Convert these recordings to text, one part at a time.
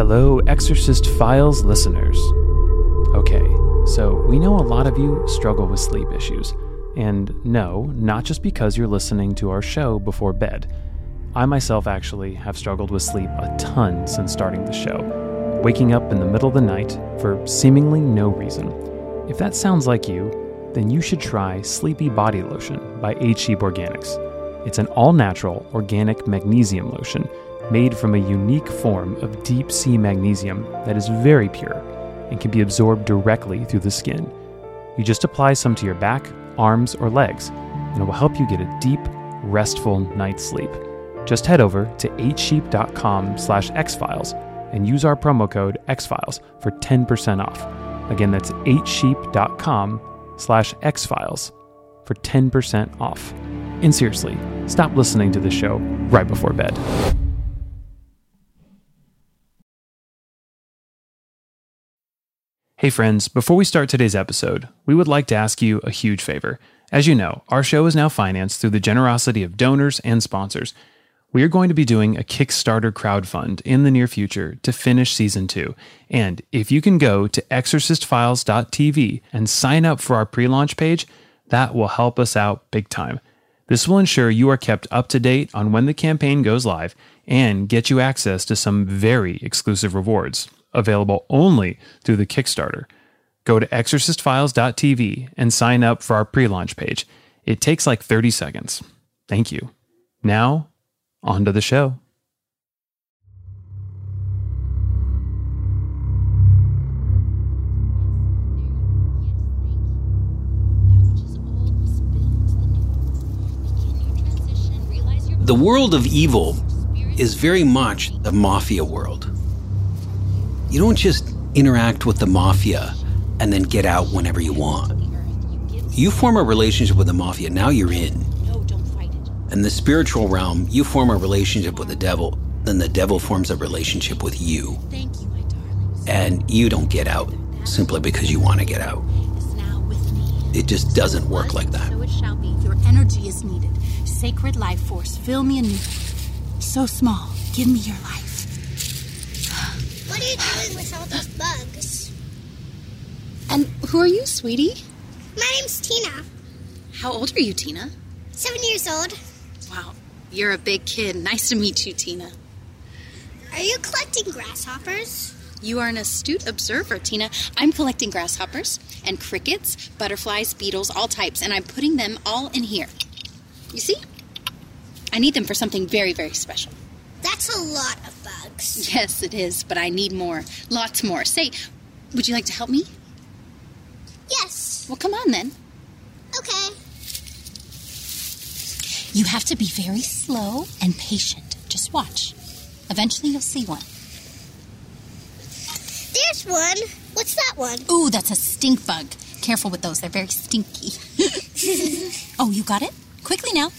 Hello, Exorcist Files listeners. Okay, so we know a lot of you struggle with sleep issues. And no, not just because you're listening to our show before bed. I myself actually have struggled with sleep a ton since starting the show, waking up in the middle of the night for seemingly no reason. If that sounds like you, then you should try Sleepy Body Lotion by 8Sheep Organics. It's an all natural organic magnesium lotion made from a unique form of deep sea magnesium that is very pure and can be absorbed directly through the skin. You just apply some to your back, arms, or legs, and it will help you get a deep, restful night's sleep. Just head over to 8sheep.com slash xfiles and use our promo code xfiles for 10% off. Again, that's 8sheep.com slash xfiles for 10% off. And seriously, stop listening to the show right before bed. Hey friends, before we start today's episode, we would like to ask you a huge favor. As you know, our show is now financed through the generosity of donors and sponsors. We are going to be doing a Kickstarter crowdfund in the near future to finish season two. And if you can go to exorcistfiles.tv and sign up for our pre launch page, that will help us out big time. This will ensure you are kept up to date on when the campaign goes live and get you access to some very exclusive rewards available only through the Kickstarter. Go to exorcistfiles.tv and sign up for our pre launch page. It takes like 30 seconds. Thank you. Now, on to the show. The world of evil is very much the mafia world. You don't just interact with the mafia and then get out whenever you want. You form a relationship with the mafia, now you're in. In the spiritual realm, you form a relationship with the devil, then the devil forms a relationship with you. And you don't get out simply because you want to get out. It just doesn't work like that. So it shall be. Your energy is needed. Sacred life force, fill me anew. So small, give me your life. What are you doing with all these bugs? And who are you, sweetie? My name's Tina. How old are you, Tina? Seven years old. Wow, you're a big kid. Nice to meet you, Tina. Are you collecting grasshoppers? You are an astute observer, Tina. I'm collecting grasshoppers and crickets, butterflies, beetles, all types, and I'm putting them all in here. You see? I need them for something very, very special. That's a lot of bugs. Yes, it is, but I need more. Lots more. Say, would you like to help me? Yes. Well, come on then. Okay. You have to be very slow and patient. Just watch. Eventually, you'll see one. There's one. What's that one? Ooh, that's a stink bug. Careful with those, they're very stinky. oh, you got it? Quickly now.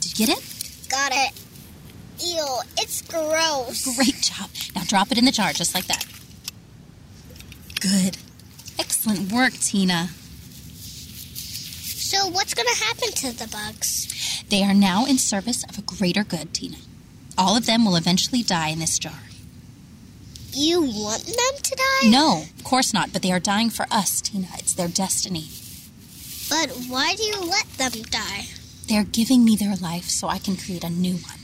Did you get it? Got it. Ew, it's gross. Great job. Now drop it in the jar just like that. Good. Excellent work, Tina. So, what's going to happen to the bugs? They are now in service of a greater good, Tina. All of them will eventually die in this jar. You want them to die? No, of course not, but they are dying for us, Tina. It's their destiny. But why do you let them die? They're giving me their life so I can create a new one.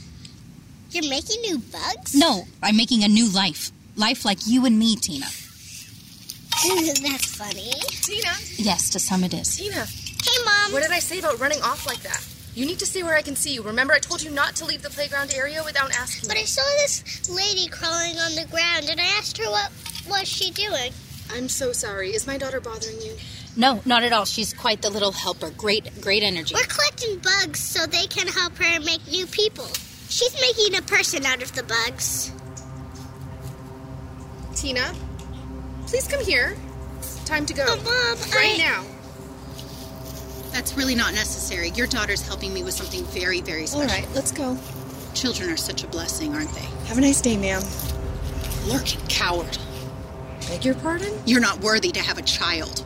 You're making new bugs? No, I'm making a new life. Life like you and me, Tina. That's funny. Tina, Yes, to some it is. Tina, Hey, Mom. what did I say about running off like that? You need to stay where I can see you. Remember, I told you not to leave the playground area without asking. But I saw this lady crawling on the ground, and I asked her what was she doing. I'm so sorry. Is my daughter bothering you? No, not at all. She's quite the little helper. Great, great energy. We're collecting bugs so they can help her make new people. She's making a person out of the bugs. Tina, please come here. Time to go. Oh, Mom, right I- now. That's really not necessary. Your daughter's helping me with something very, very special. All right, let's go. Children are such a blessing, aren't they? Have a nice day, ma'am. Lurking coward. Beg your pardon? You're not worthy to have a child.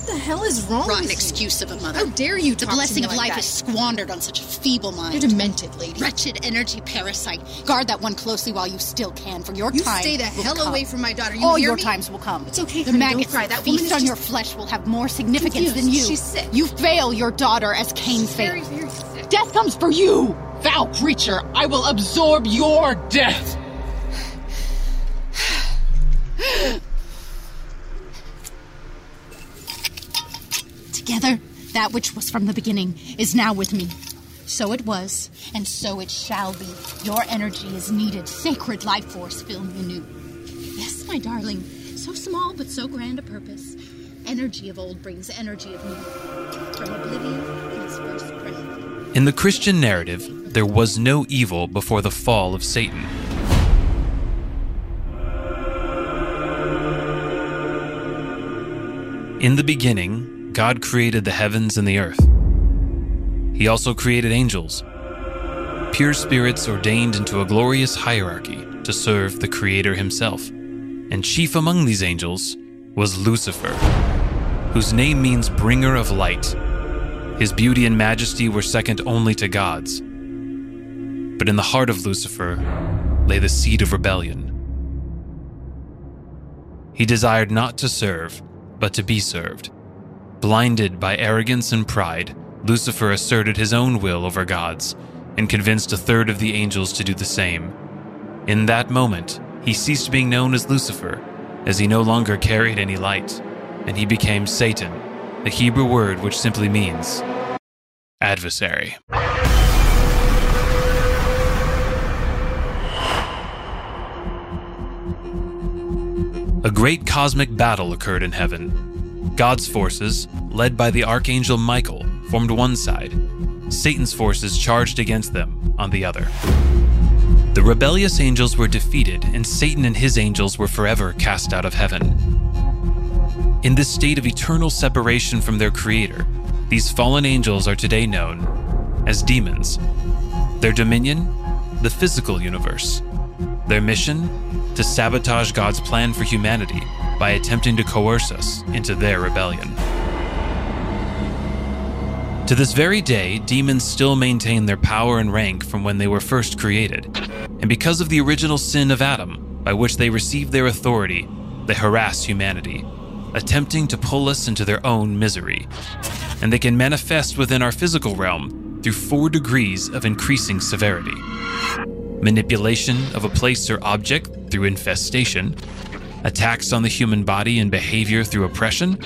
What the hell is wrong Rotten with you? excuse of a mother. How dare you The blessing of like life that? is squandered on such a feeble mind. You're demented, lady. Wretched energy parasite. Guard that one closely while you still can, for your You time stay the hell come. away from my daughter. You All your me? times will come. It's okay, The honey, don't maggots cry. that That feast on your flesh will have more significance confused. than you. She's sick. You fail your daughter as Cain She's very, very sick. Death comes for you. Foul creature, I will absorb your death! Together, that which was from the beginning is now with me. So it was, and so it shall be. Your energy is needed. Sacred life force, fill me anew. Yes, my darling, so small but so grand a purpose. Energy of old brings energy of new. From oblivion first breath. In the Christian narrative, there was no evil before the fall of Satan. In the beginning, God created the heavens and the earth. He also created angels, pure spirits ordained into a glorious hierarchy to serve the Creator himself. And chief among these angels was Lucifer, whose name means bringer of light. His beauty and majesty were second only to God's. But in the heart of Lucifer lay the seed of rebellion. He desired not to serve, but to be served. Blinded by arrogance and pride, Lucifer asserted his own will over God's and convinced a third of the angels to do the same. In that moment, he ceased being known as Lucifer, as he no longer carried any light, and he became Satan, the Hebrew word which simply means adversary. A great cosmic battle occurred in heaven. God's forces, led by the archangel Michael, formed one side. Satan's forces charged against them on the other. The rebellious angels were defeated, and Satan and his angels were forever cast out of heaven. In this state of eternal separation from their creator, these fallen angels are today known as demons. Their dominion, the physical universe. Their mission, to sabotage God's plan for humanity by attempting to coerce us into their rebellion. To this very day, demons still maintain their power and rank from when they were first created. And because of the original sin of Adam, by which they received their authority, they harass humanity, attempting to pull us into their own misery. And they can manifest within our physical realm through four degrees of increasing severity manipulation of a place or object through infestation, attacks on the human body and behavior through oppression,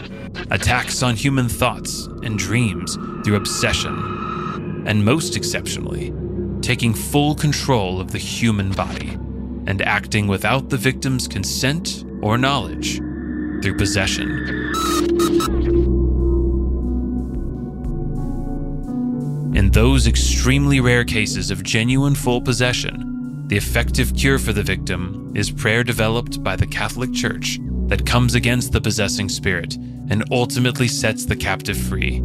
attacks on human thoughts and dreams through obsession, and most exceptionally, taking full control of the human body and acting without the victim's consent or knowledge through possession. In those extremely rare cases of genuine full possession, the effective cure for the victim is prayer developed by the Catholic Church that comes against the possessing spirit and ultimately sets the captive free.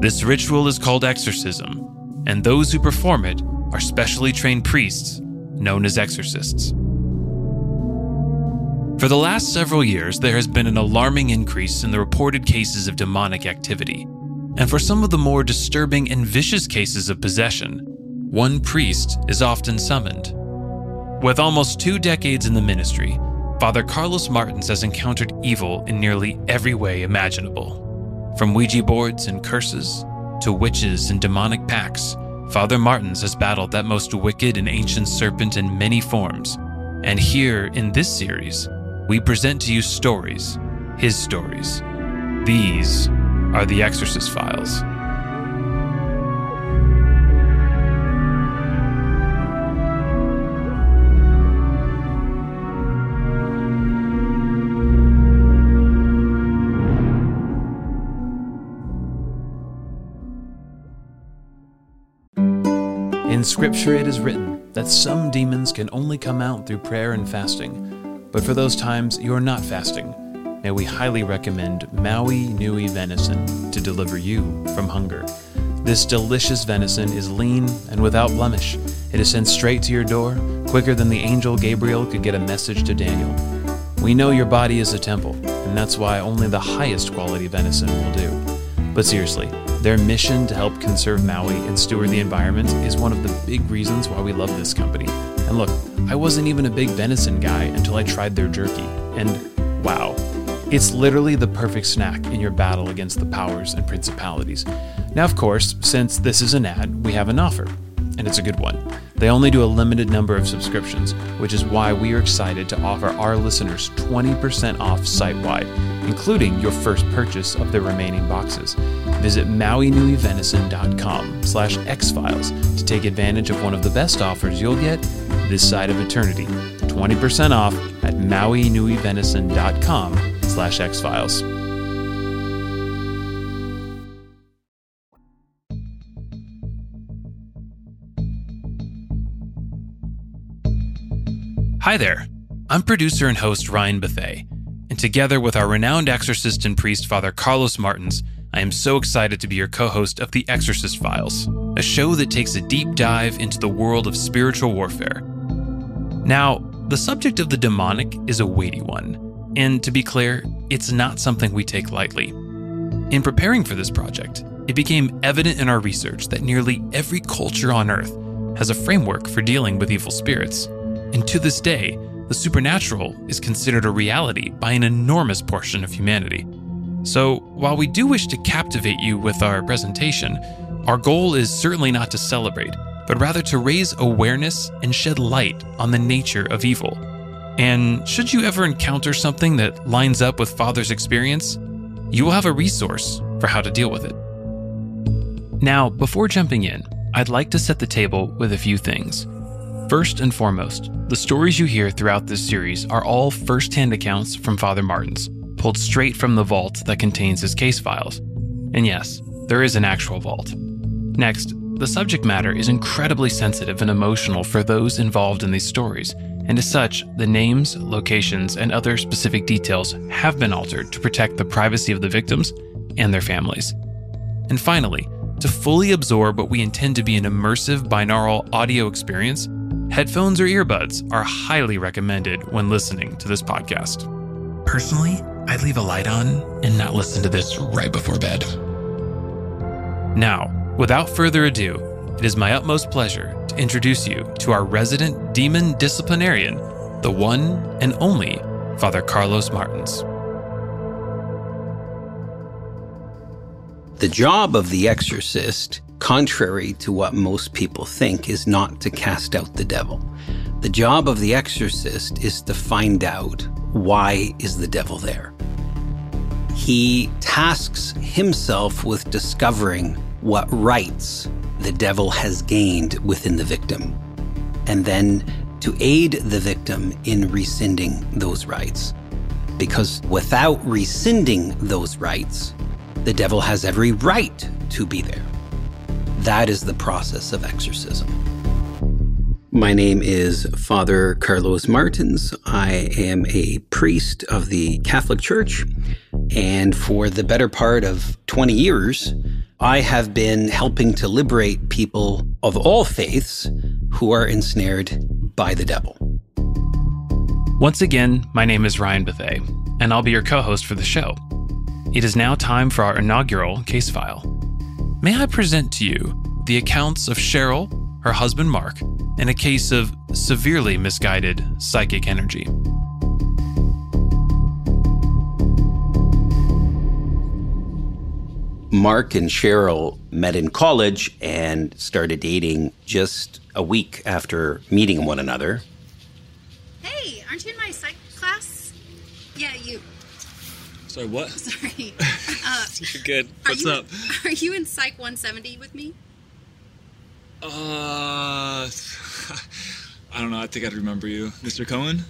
This ritual is called exorcism, and those who perform it are specially trained priests known as exorcists. For the last several years, there has been an alarming increase in the reported cases of demonic activity. And for some of the more disturbing and vicious cases of possession, one priest is often summoned. With almost two decades in the ministry, Father Carlos Martins has encountered evil in nearly every way imaginable. From Ouija boards and curses to witches and demonic pacts, Father Martins has battled that most wicked and ancient serpent in many forms. And here in this series, we present to you stories, his stories. These are the Exorcist Files. In Scripture, it is written that some demons can only come out through prayer and fasting. But for those times you are not fasting, may we highly recommend Maui Nui venison to deliver you from hunger. This delicious venison is lean and without blemish. It is sent straight to your door, quicker than the angel Gabriel could get a message to Daniel. We know your body is a temple, and that's why only the highest quality venison will do. But seriously, their mission to help conserve Maui and steward the environment is one of the big reasons why we love this company. And look, I wasn't even a big venison guy until I tried their jerky, and wow, it's literally the perfect snack in your battle against the powers and principalities. Now, of course, since this is an ad, we have an offer, and it's a good one. They only do a limited number of subscriptions, which is why we are excited to offer our listeners 20% off site wide, including your first purchase of the remaining boxes. Visit MauiNuiVenison.com slash xfiles to take advantage of one of the best offers you'll get this side of eternity. 20% off at MauiNuiVenison.com slash xfiles. Hi there. I'm producer and host Ryan Bethea, and together with our renowned exorcist and priest Father Carlos Martins, I am so excited to be your co host of The Exorcist Files, a show that takes a deep dive into the world of spiritual warfare. Now, the subject of the demonic is a weighty one, and to be clear, it's not something we take lightly. In preparing for this project, it became evident in our research that nearly every culture on Earth has a framework for dealing with evil spirits. And to this day, the supernatural is considered a reality by an enormous portion of humanity. So, while we do wish to captivate you with our presentation, our goal is certainly not to celebrate, but rather to raise awareness and shed light on the nature of evil. And should you ever encounter something that lines up with Father's experience, you will have a resource for how to deal with it. Now, before jumping in, I'd like to set the table with a few things. First and foremost, the stories you hear throughout this series are all first hand accounts from Father Martins, pulled straight from the vault that contains his case files. And yes, there is an actual vault. Next, the subject matter is incredibly sensitive and emotional for those involved in these stories, and as such, the names, locations, and other specific details have been altered to protect the privacy of the victims and their families. And finally, to fully absorb what we intend to be an immersive binaural audio experience, headphones or earbuds are highly recommended when listening to this podcast. Personally, I'd leave a light on and not listen to this right before bed. Now, without further ado, it is my utmost pleasure to introduce you to our resident demon disciplinarian, the one and only Father Carlos Martins. The job of the exorcist, contrary to what most people think, is not to cast out the devil. The job of the exorcist is to find out why is the devil there. He tasks himself with discovering what rights the devil has gained within the victim, and then to aid the victim in rescinding those rights. Because without rescinding those rights, the devil has every right to be there. That is the process of exorcism. My name is Father Carlos Martins. I am a priest of the Catholic Church. And for the better part of 20 years, I have been helping to liberate people of all faiths who are ensnared by the devil. Once again, my name is Ryan Bethea, and I'll be your co host for the show. It is now time for our inaugural case file. May I present to you the accounts of Cheryl, her husband Mark, and a case of severely misguided psychic energy. Mark and Cheryl met in college and started dating just a week after meeting one another. Hey, aren't you in my psych class? Yeah, you. Sorry, what? Sorry. Uh, You're good. are What's you, up? Are you in Psych 170 with me? Uh, I don't know. I think I'd remember you, Mr. Cohen.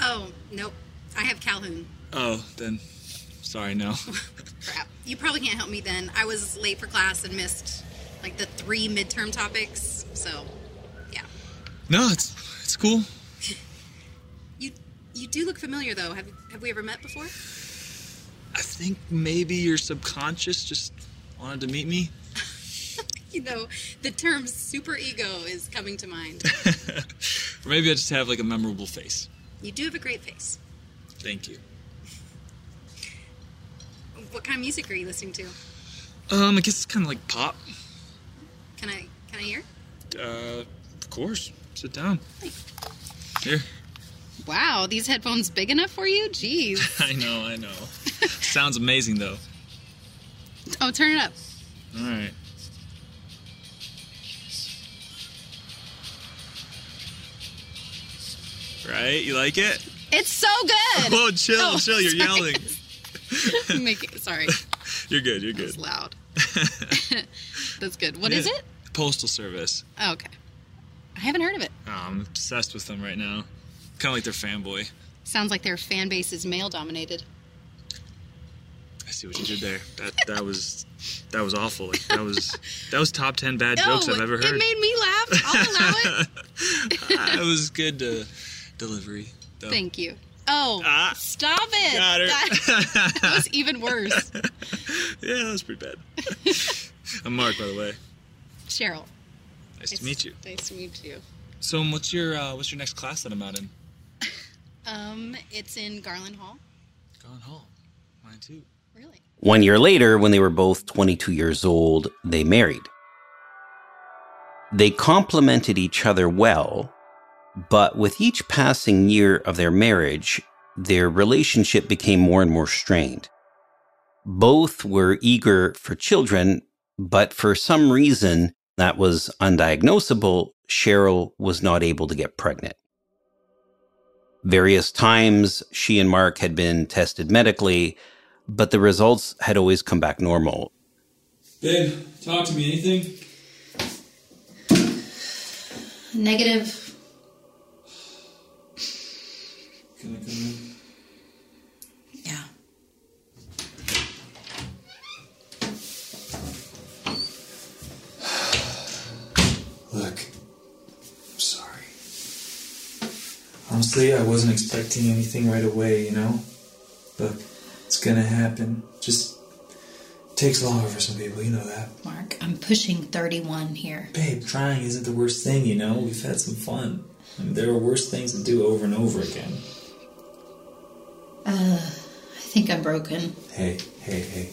Oh, nope. I have Calhoun. Oh, then, sorry, no. Crap. You probably can't help me then. I was late for class and missed like the three midterm topics. So, yeah. No, it's it's cool. You you do look familiar though. Have have we ever met before? I think maybe your subconscious just wanted to meet me. You know, the term super ego is coming to mind. or maybe I just have like a memorable face. You do have a great face. Thank you. What kind of music are you listening to? Um, I guess it's kind of like pop. Can I can I hear? Uh, of course. Sit down. Thanks. Here. Wow, these headphones big enough for you? Jeez. I know, I know. Sounds amazing though. Oh, turn it up. All right. Right? You like it? It's so good. Oh, chill, Oh, chill. You're sorry. yelling. Make it, sorry, You're good. You're good. it's loud. That's good. What is Yeah. it? Postal Service. Oh, okay. I haven't heard of it. Oh, I'm obsessed with them right now. Kind of like their fanboy. Sounds like their fan base is male dominated. I see what you did there. That that was that was awful. Like, that was that was top ten bad No, jokes I've ever heard. it made me laugh. I'll allow it. it was good uh, delivery. Though. Thank you. Oh, Ah. stop it. That, that was even worse. Yeah, that was pretty bad. I'm Mark, by the way. Cheryl. Nice to meet you. Nice to meet you. So, what's your uh, what's your next class that I'm out in? Um, it's in Garland Hall. Gone Hall. Mine too. Really? One year later, when they were both 22 years old, they married. They complemented each other well, but with each passing year of their marriage, their relationship became more and more strained. Both were eager for children, but for some reason that was undiagnosable, Cheryl was not able to get pregnant. Various times she and Mark had been tested medically, but the results had always come back normal. Babe, talk to me. Anything? Negative. Can I come in? Yeah. Look, I'm sorry. Honestly, I wasn't expecting anything right away, you know? But it's gonna happen. Just takes longer for some people, you know that. Mark, I'm pushing 31 here. Babe, trying isn't the worst thing, you know? We've had some fun. I mean, there are worse things to do over and over again. Uh, I think I'm broken. Hey, hey, hey.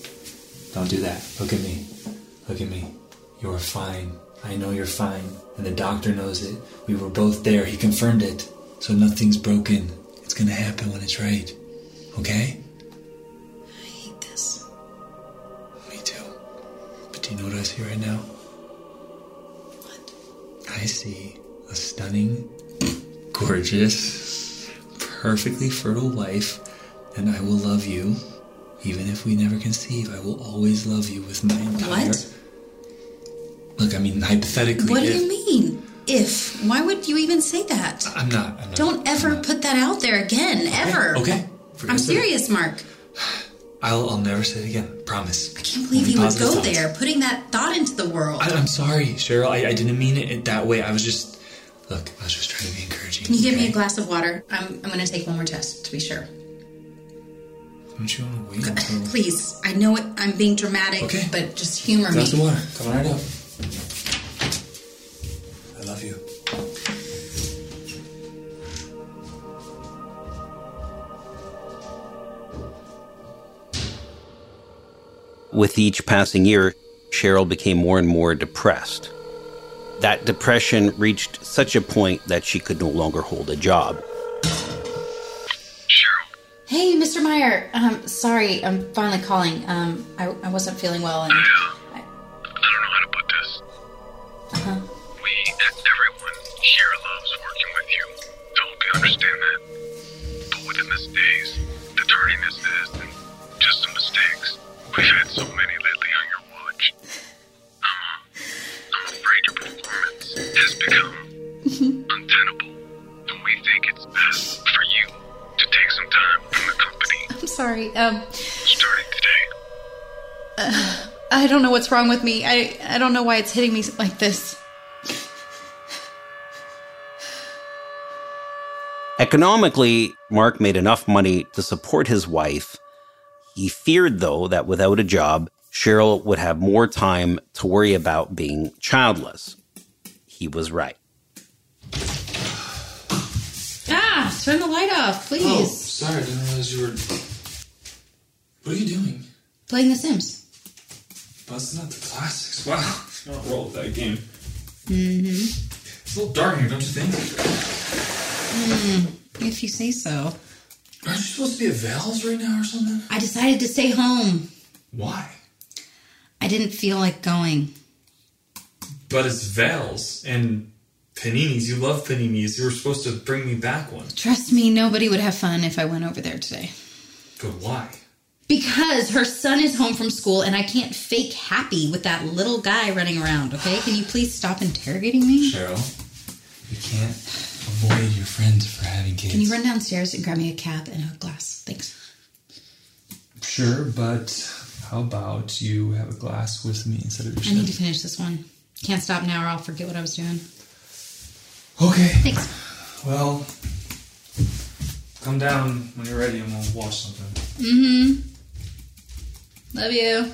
Don't do that. Look at me. Look at me. You're fine. I know you're fine. And the doctor knows it. We were both there. He confirmed it. So nothing's broken. It's gonna happen when it's right. Okay? You know what I see right now? What? I see a stunning, gorgeous, perfectly fertile wife, and I will love you. Even if we never conceive, I will always love you with my entire. What? Look, I mean, hypothetically. What do if- you mean? If? Why would you even say that? I'm not. I'm not Don't ever not. put that out there again, ever. Okay. Forget I'm serious, Mark. I'll, I'll never say it again. Promise. I can't believe Only you would go thoughts. there, putting that thought into the world. I, I'm sorry, Cheryl. I, I didn't mean it that way. I was just. Look, I was just trying to be encouraging. Can you give me a glass of water? I'm, I'm going to take one more test to be sure. Don't you want to wait until. Please, I know it, I'm being dramatic, Okay. but just humor Glass of me. water. Come on, right up. With each passing year, Cheryl became more and more depressed. That depression reached such a point that she could no longer hold a job. Hey, Mr. Meyer. Um, sorry, I'm finally calling. Um, I, I wasn't feeling well, and Um, starting today. I don't know what's wrong with me. I I don't know why it's hitting me like this. Economically, Mark made enough money to support his wife. He feared, though, that without a job, Cheryl would have more time to worry about being childless. He was right. Ah, turn the light off, please. Oh, please. sorry. I didn't realize you were. What are you doing? Playing The Sims. Busting out the classics. Wow. I'll roll that game. Mm-hmm. It's a little dark here, don't you think? Mm, if you say so. Aren't you supposed to be at Val's right now or something? I decided to stay home. Why? I didn't feel like going. But it's Val's and paninis. You love paninis. You were supposed to bring me back one. Trust me, nobody would have fun if I went over there today. But why? Because her son is home from school and I can't fake happy with that little guy running around, okay? Can you please stop interrogating me? Cheryl, you can't avoid your friends for having kids. Can you run downstairs and grab me a cab and a glass? Thanks. Sure, but how about you have a glass with me instead of your I need to finish this one. Can't stop now or I'll forget what I was doing. Okay. Thanks. Well, come down when you're ready and we'll watch something. Mm-hmm. Love you.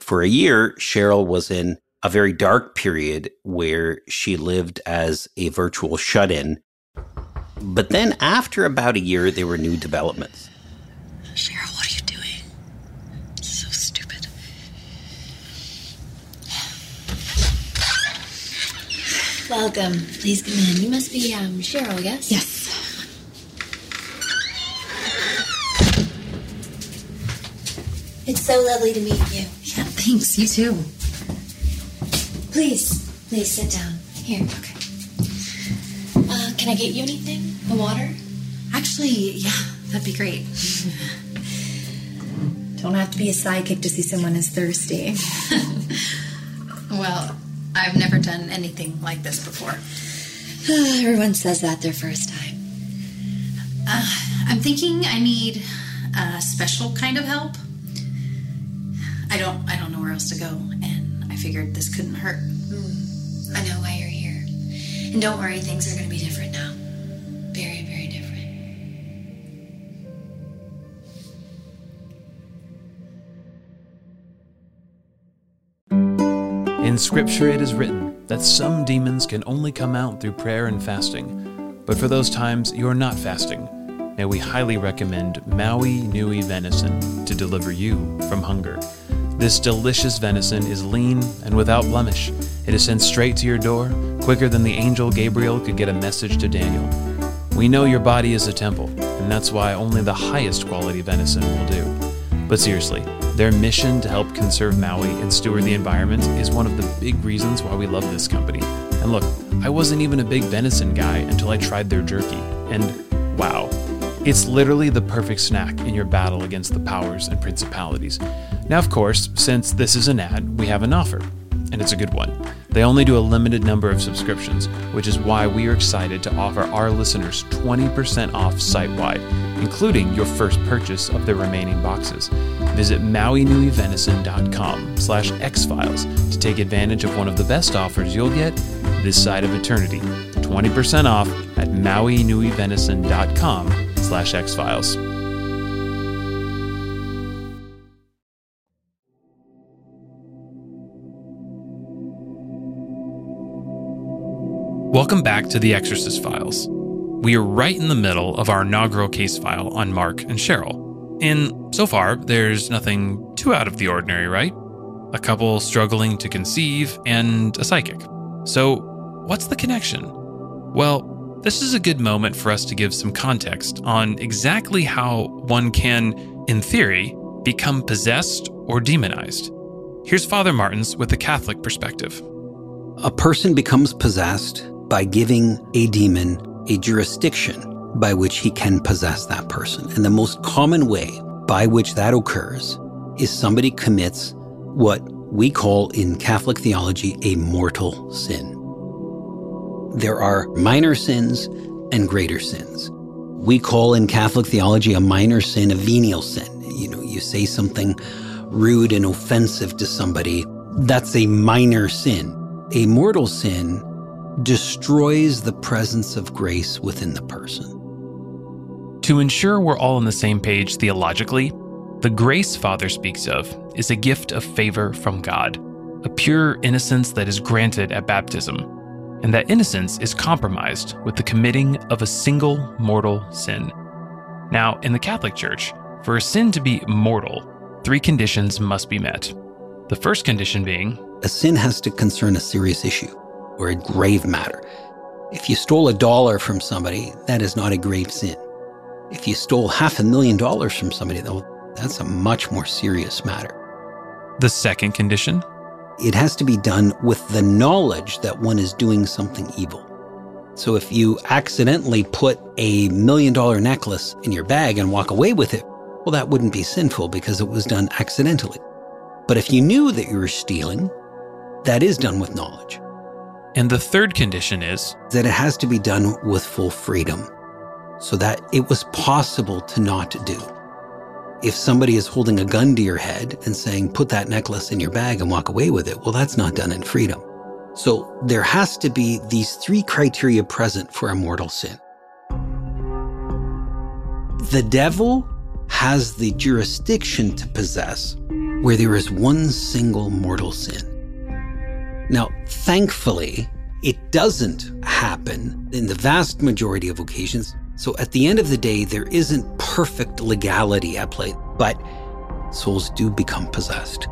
For a year, Cheryl was in a very dark period where she lived as a virtual shut in. But then, after about a year, there were new developments. Cheryl, what are you doing? So stupid. Welcome. Please come in. You must be um, Cheryl, yes? Yes. It's so lovely to meet you. Yeah, thanks. You too. Please, please sit down. Here. Okay. Uh, can I get you anything? A water? Actually, yeah, that'd be great. Don't have to be a sidekick to see someone is thirsty. Well, I've never done anything like this before. Everyone says that their first time. Uh, I'm thinking I need a special kind of help. I don't I don't know where else to go, and I figured this couldn't hurt. Hmm. I know why you're here. And don't worry, things are going to be different now. Very, very different. In Scripture, it is written that some demons can only come out through prayer and fasting. But for those times you are not fasting, may we highly recommend Maui Nui venison to deliver you from hunger. This delicious venison is lean and without blemish. It is sent straight to your door, quicker than the angel Gabriel could get a message to Daniel. We know your body is a temple, and that's why only the highest quality venison will do. But seriously, their mission to help conserve Maui and steward the environment is one of the big reasons why we love this company. And look, I wasn't even a big venison guy until I tried their jerky, and wow, it's literally the perfect snack in your battle against the powers and principalities. Now, of course, since this is an ad, we have an offer, and it's a good one. They only do a limited number of subscriptions, which is why we are excited to offer our listeners 20% off site wide, including your first purchase of the remaining boxes. Visit mauinuivenison.com slash xfiles to take advantage of one of the best offers you'll get this side of eternity. 20% off at mauinuivenison.com slash xfiles. Welcome back to the Exorcist Files. We are right in the middle of our inaugural case file on Mark and Cheryl. And so far, there's nothing too out of the ordinary, right? A couple struggling to conceive and a psychic. So, what's the connection? Well, this is a good moment for us to give some context on exactly how one can, in theory, become possessed or demonized. Here's Father Martins with the Catholic perspective. A person becomes possessed by giving a demon a jurisdiction by which he can possess that person. And the most common way by which that occurs is somebody commits what we call in Catholic theology a mortal sin. There are minor sins and greater sins. We call in Catholic theology a minor sin a venial sin. You know, you say something rude and offensive to somebody, that's a minor sin. A mortal sin destroys the presence of grace within the person. To ensure we're all on the same page theologically, the grace Father speaks of is a gift of favor from God, a pure innocence that is granted at baptism, and that innocence is compromised with the committing of a single mortal sin. Now, in the Catholic Church, For a sin to be mortal, three conditions must be met. The first condition being A sin has to concern a serious issue or a grave matter. If you stole a dollar from somebody, that is not a grave sin. If you stole half a million dollars from somebody, though, that's a much more serious matter. the second condition. It has to be done with the knowledge that one is doing something evil. So if you accidentally put a million dollar necklace in your bag and walk away with it, well, that wouldn't be sinful because it was done accidentally. But if you knew that you were stealing, that is done with knowledge. And the third condition is That it has to be done with full freedom so that it was possible to not do. If somebody is holding a gun to your head and saying, put that necklace in your bag and walk away with it, well, that's not done in freedom. So there has to be these three criteria present for a mortal sin. The devil has the jurisdiction to possess where there is one single mortal sin. Now, thankfully, it doesn't happen in the vast majority of occasions. So at the end of the day, there isn't perfect legality at play, but souls do become possessed.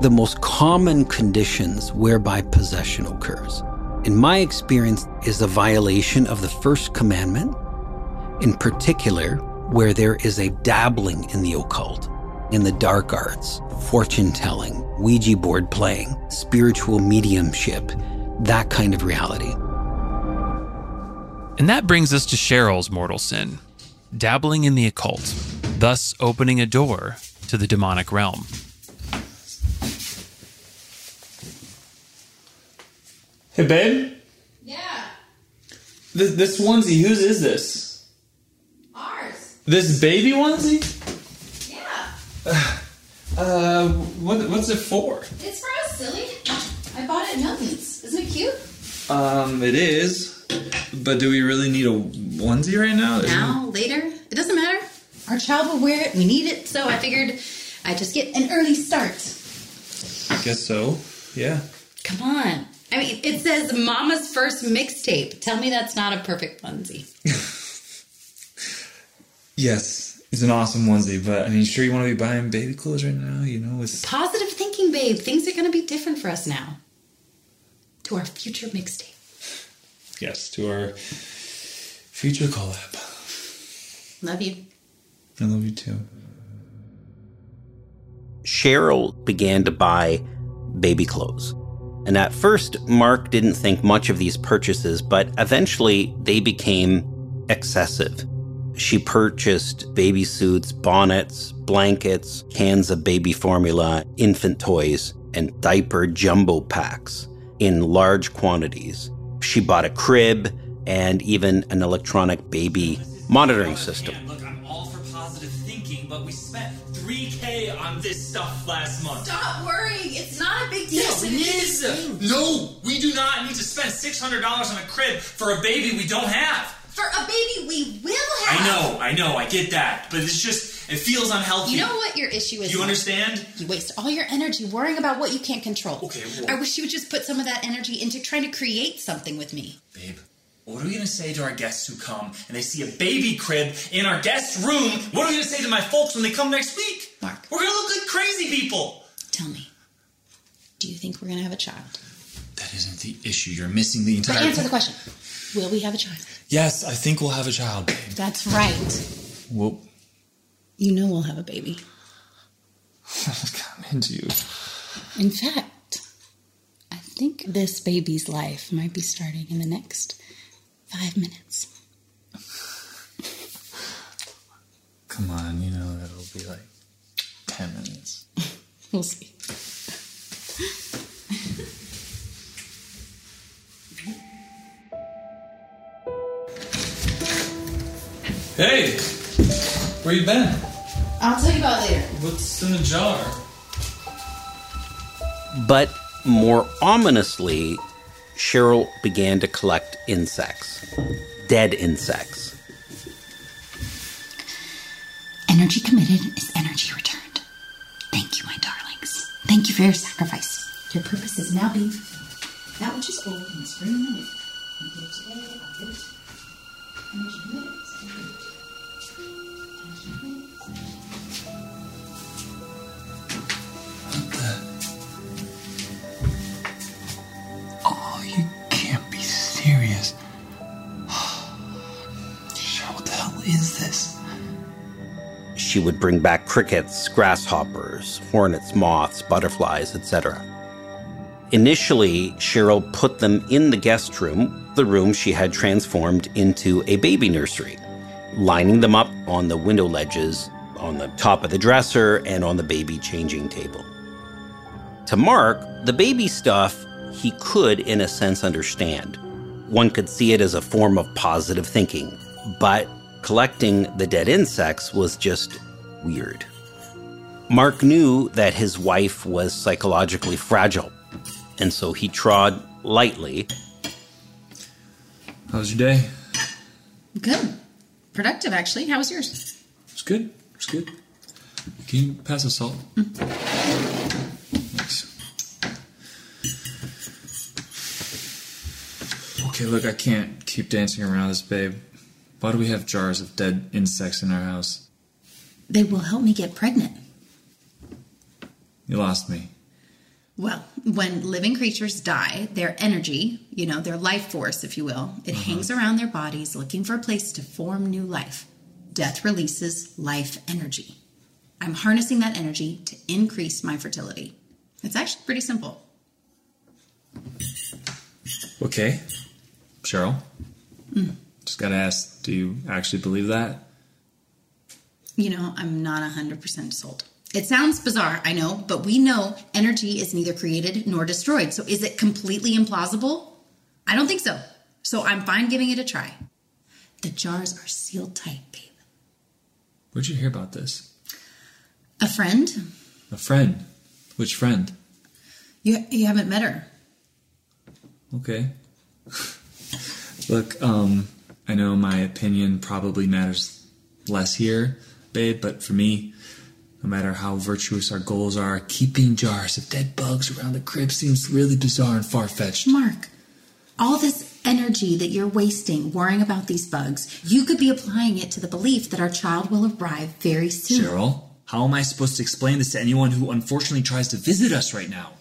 The most common conditions whereby possession occurs, in my experience, is a violation of the first commandment, in particular, where there is a dabbling in the occult, in the dark arts, fortune telling, Ouija board playing, spiritual mediumship, that kind of reality. And that brings us to Cheryl's mortal sin dabbling in the occult, thus opening a door to the demonic realm. Hey, babe. Yeah, This, this onesie, whose is this? ours. This baby onesie? Yeah, Uh, what, what's it for? it's for us, silly. I bought it at Milton's. Isn't it cute? Um, it is. But do we really need a onesie right now? Now, later, it doesn't matter. Our child will wear it. We need it, so I figured I'd just get an early start. I guess so. Yeah. Come on. I mean, it says Mama's first mixtape. Tell me that's not a perfect onesie. Yes, it's an awesome onesie, but I mean, sure you want to be buying baby clothes right now? You know, it's Positive thinking, babe. Things are going to be different for us now. To our future mixtape. yes to our future collab. Love you. I love you too. Cheryl began to buy baby clothes. And at first, Mark didn't think much of these purchases, but eventually they became excessive. She purchased baby suits, bonnets, blankets, cans of baby formula, infant toys, and diaper jumbo packs in large quantities. She bought a crib and even an electronic baby monitoring system. Look, I'm all for positive thinking, but we spent 3K on this stuff last month. Stop worrying. It's not a big deal. Yes, it is. No, we do not need to spend $600 on a crib for a baby we don't have. For a baby we will have. I know, I know, I get that, but it's just, it feels unhealthy. You know what your issue is? You understand? You waste all your energy worrying about what you can't control. Okay, well- I wish you would just put some of that energy into trying to create something with me. Babe, what are we gonna say to our guests who come and they see a baby crib in our guest room? What are we gonna say to my folks when they come next week? Mark. We're gonna look like crazy people. Tell me, do you think we're going to have a child? That isn't the issue. You're missing the entire. But answer the question. Will we have a child? Yes, I think we'll have a child. That's right. Well, You know we'll have a baby. I'm into you. In fact, I think this baby's life might be starting in the next five minutes. Come on, you know it'll be like 10 minutes. We'll see. Hey! Where you been? I'll tell you about later. What's in the jar? But more ominously, Cheryl began to collect insects, dead insects. Energy committed is energy returned. Thank you, my darlings. Thank you for your sacrifice. Your purpose is now being fulfilled. That which is old in the spring and the winter. And here today, I give it to She would bring back crickets, grasshoppers, hornets, moths, butterflies, etc. Initially, Cheryl put them in the guest room, the room she had transformed into a baby nursery, lining them up on the window ledges, on the top of the dresser, and on the baby changing table. To Mark, the baby stuff he could, in a sense, understand. One could see it as a form of positive thinking, but collecting the dead insects was just weird. Mark knew that his wife was psychologically fragile, and so he trod lightly. How was your day? Good. Productive, actually. How was yours? It's good. It's good. Can you pass the salt? Thanks. Okay, look, I can't keep dancing around this, babe. Why do we have jars of dead insects in our house? They will help me get pregnant. You lost me. Well, when living creatures die, their energy, you know, their life force, if you will, it hangs around their bodies looking for a place to form new life. Death releases life energy. I'm harnessing that energy to increase my fertility. It's actually pretty simple. Okay. Cheryl? Mm. Just gotta ask, do you actually believe that? You know, I'm not 100% sold. It sounds bizarre, I know, but we know energy is neither created nor destroyed. So is it completely implausible? I don't think so. So I'm fine giving it a try. The jars are sealed tight, babe. Where'd you hear about this? A friend? A friend. Which friend? You, you haven't met her. Okay. Look, um, I know my opinion probably matters less here, babe, but for me, no matter how virtuous our goals are, keeping jars of dead bugs around the crib seems really bizarre and far fetched. Mark, all this energy that you're wasting worrying about these bugs, you could be applying it to the belief that our child will arrive very soon. Cheryl, how am I supposed to explain this to anyone who unfortunately tries to visit us right now?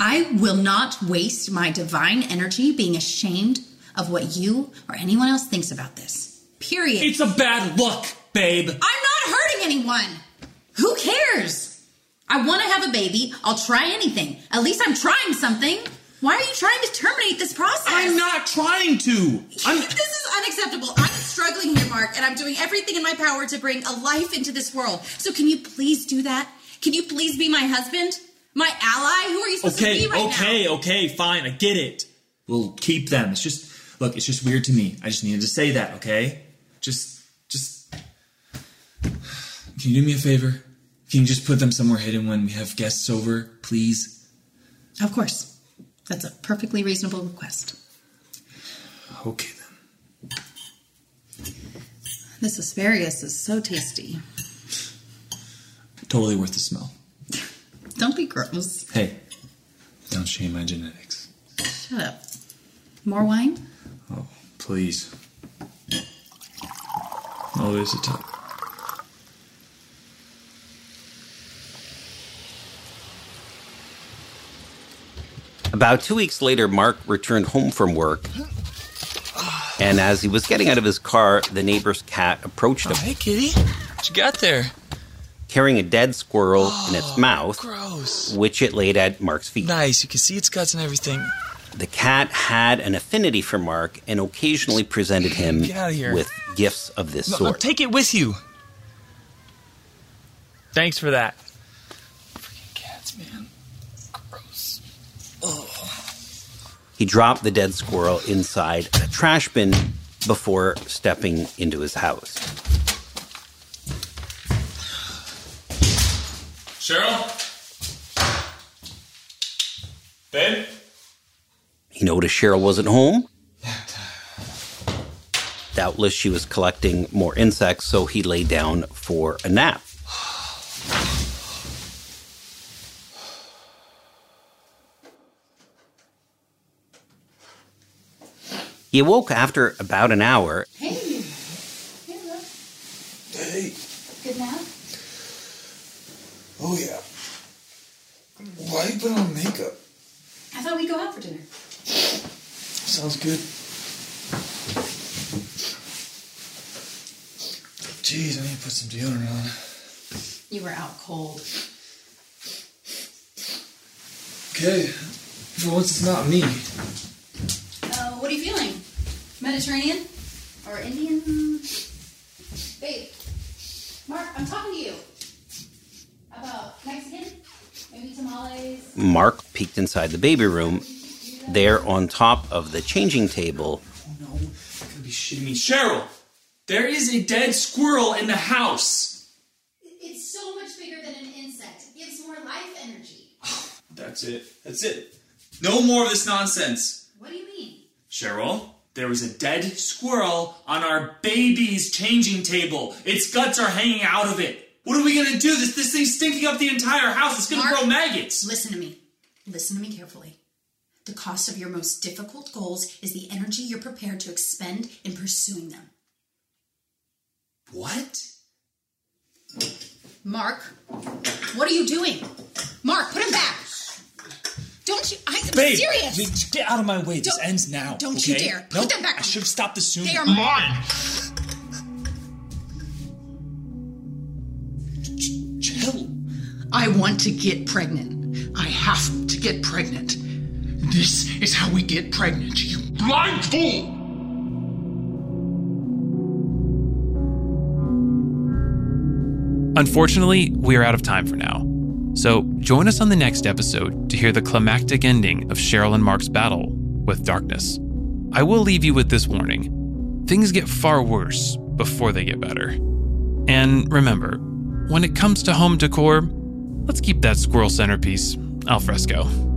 I will not waste my divine energy being ashamed of what you or anyone else thinks about this. Period. It's a bad look, babe. I'm not hurting anyone. Who cares? I want to have a baby. I'll try anything. At least I'm trying something. Why are you trying to terminate this process? I'm not trying to. I'm. This is unacceptable. I'm struggling here, Mark, and I'm doing everything in my power to bring a life into this world. So can you please do that? Can you please be my husband? My ally? Who are you supposed to Okay, be right now? okay, okay, fine. I get it. We'll keep them. It's just look. It's just weird to me. I just needed to say that. Okay. Just, just. Can you do me a favor? Can you just put them somewhere hidden when we have guests over, please? Of course. That's a perfectly reasonable request. Okay then. This asparagus is so tasty. Totally worth the smell. Don't be gross. Hey, don't shame my genetics. Shut up. More wine? Oh, please. Always a top. About two weeks later, Mark returned home from work. And as he was getting out of his car, the neighbor's cat approached him, Hey, kitty. What you got there? carrying a dead squirrel in its oh, mouth, Gross. which it laid at Mark's feet. Nice. You can see its guts and everything. The cat had an affinity for Mark and occasionally presented him Get outta here. with gifts of this No, no, sort. take it with you. Thanks for that. Freaking cats, man. Gross. Oh. He dropped the dead squirrel inside a trash bin before stepping into his house. Cheryl? Babe? He noticed Cheryl wasn't home. Doubtless she was collecting more insects, so he lay down for a nap. He awoke after about an hour Hey. Hey. Good nap? Oh, yeah. Why you put on makeup? I thought we'd go out for dinner. Sounds good. Jeez, I need to put some deodorant on. You were out cold. Okay. For once, it's not me. Uh, what are you feeling? Mediterranean? Or Indian? Babe. Mark, I'm talking to you. How about Mexican? Maybe tamales? Mark peeked inside the baby room. There, on top of the changing table, Oh No, you gotta be shitting me. Cheryl! There is a dead squirrel in the house! It's so much bigger than an insect. It gives more life energy. That's it. That's it. No more of this nonsense. What do you mean? Cheryl, there was a dead squirrel on our baby's changing table. Its guts are hanging out of it. What are we gonna do? This this thing's stinking up the entire house. It's gonna Mark, grow maggots. Listen to me. Listen to me carefully. The cost of your most difficult goals is the energy you're prepared to expend in pursuing them. What? Mark, what are you doing? Mark, put him back. Don't you? I'm Babe, serious. please get out of my way. This Don't- ends now. don't you dare. Put Nope, them back I should have stopped this sooner. They are mine. Chill. I want to get pregnant. I have to get pregnant. This is how we get pregnant, you blind fool! Unfortunately, we are out of time for now. So join us on the next episode to hear the climactic ending of Cheryl and Mark's battle with darkness. I will leave you with this warning things get far worse before they get better. And remember, when it comes to home decor, let's keep that squirrel centerpiece al fresco.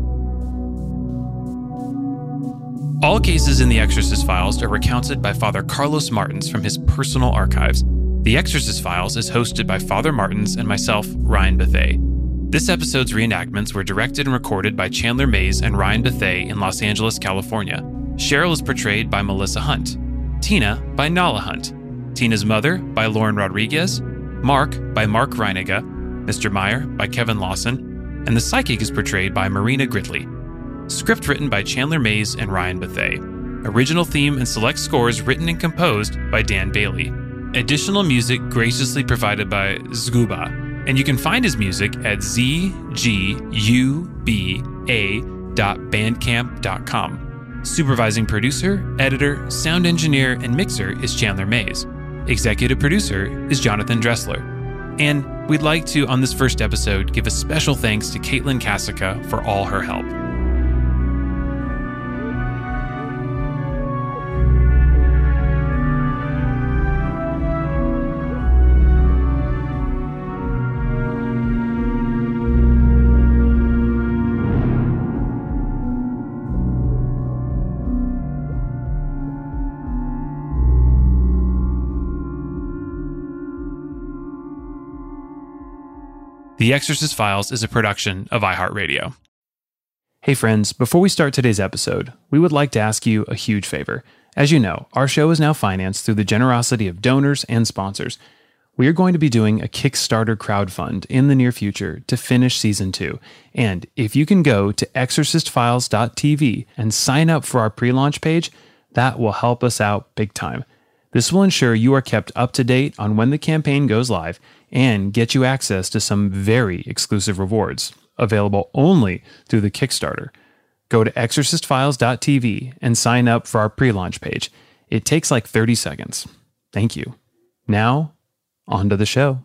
All cases in the Exorcist Files are recounted by Father Carlos Martins from his personal archives. The Exorcist Files is hosted by Father Martins and myself, Ryan Bethea. This episode's reenactments were directed and recorded by Chandler Mays and Ryan Bethea in Los Angeles, California. Cheryl is portrayed by Melissa Hunt. Tina by Nala Hunt. Tina's mother by Lauren Rodriguez. Mark by Mark Reiniga. Mr. Meyer by Kevin Lawson. And the psychic is portrayed by Marina Gridley. Script written by Chandler Mays and Ryan Bethea. Original theme and select scores written and composed by Dan Bailey. Additional music graciously provided by Zguba. And you can find his music at zguba.bandcamp.com. Supervising producer, editor, sound engineer, and mixer is Chandler Mays. Executive producer is Jonathan Dressler. And we'd like to, on this first episode, give a special thanks to Caitlin Cassica for all her help. The Exorcist Files is a production of iHeartRadio. Hey, friends, before we start today's episode, we would like to ask you a huge favor. As you know, our show is now financed through the generosity of donors and sponsors. We are going to be doing a Kickstarter crowdfund in the near future to finish season two. And if you can go to exorcistfiles.tv and sign up for our pre launch page, that will help us out big time. This will ensure you are kept up to date on when the campaign goes live and get you access to some very exclusive rewards available only through the Kickstarter. Go to exorcistfiles.tv and sign up for our pre launch page. It takes like 30 seconds. Thank you. Now, on to the show.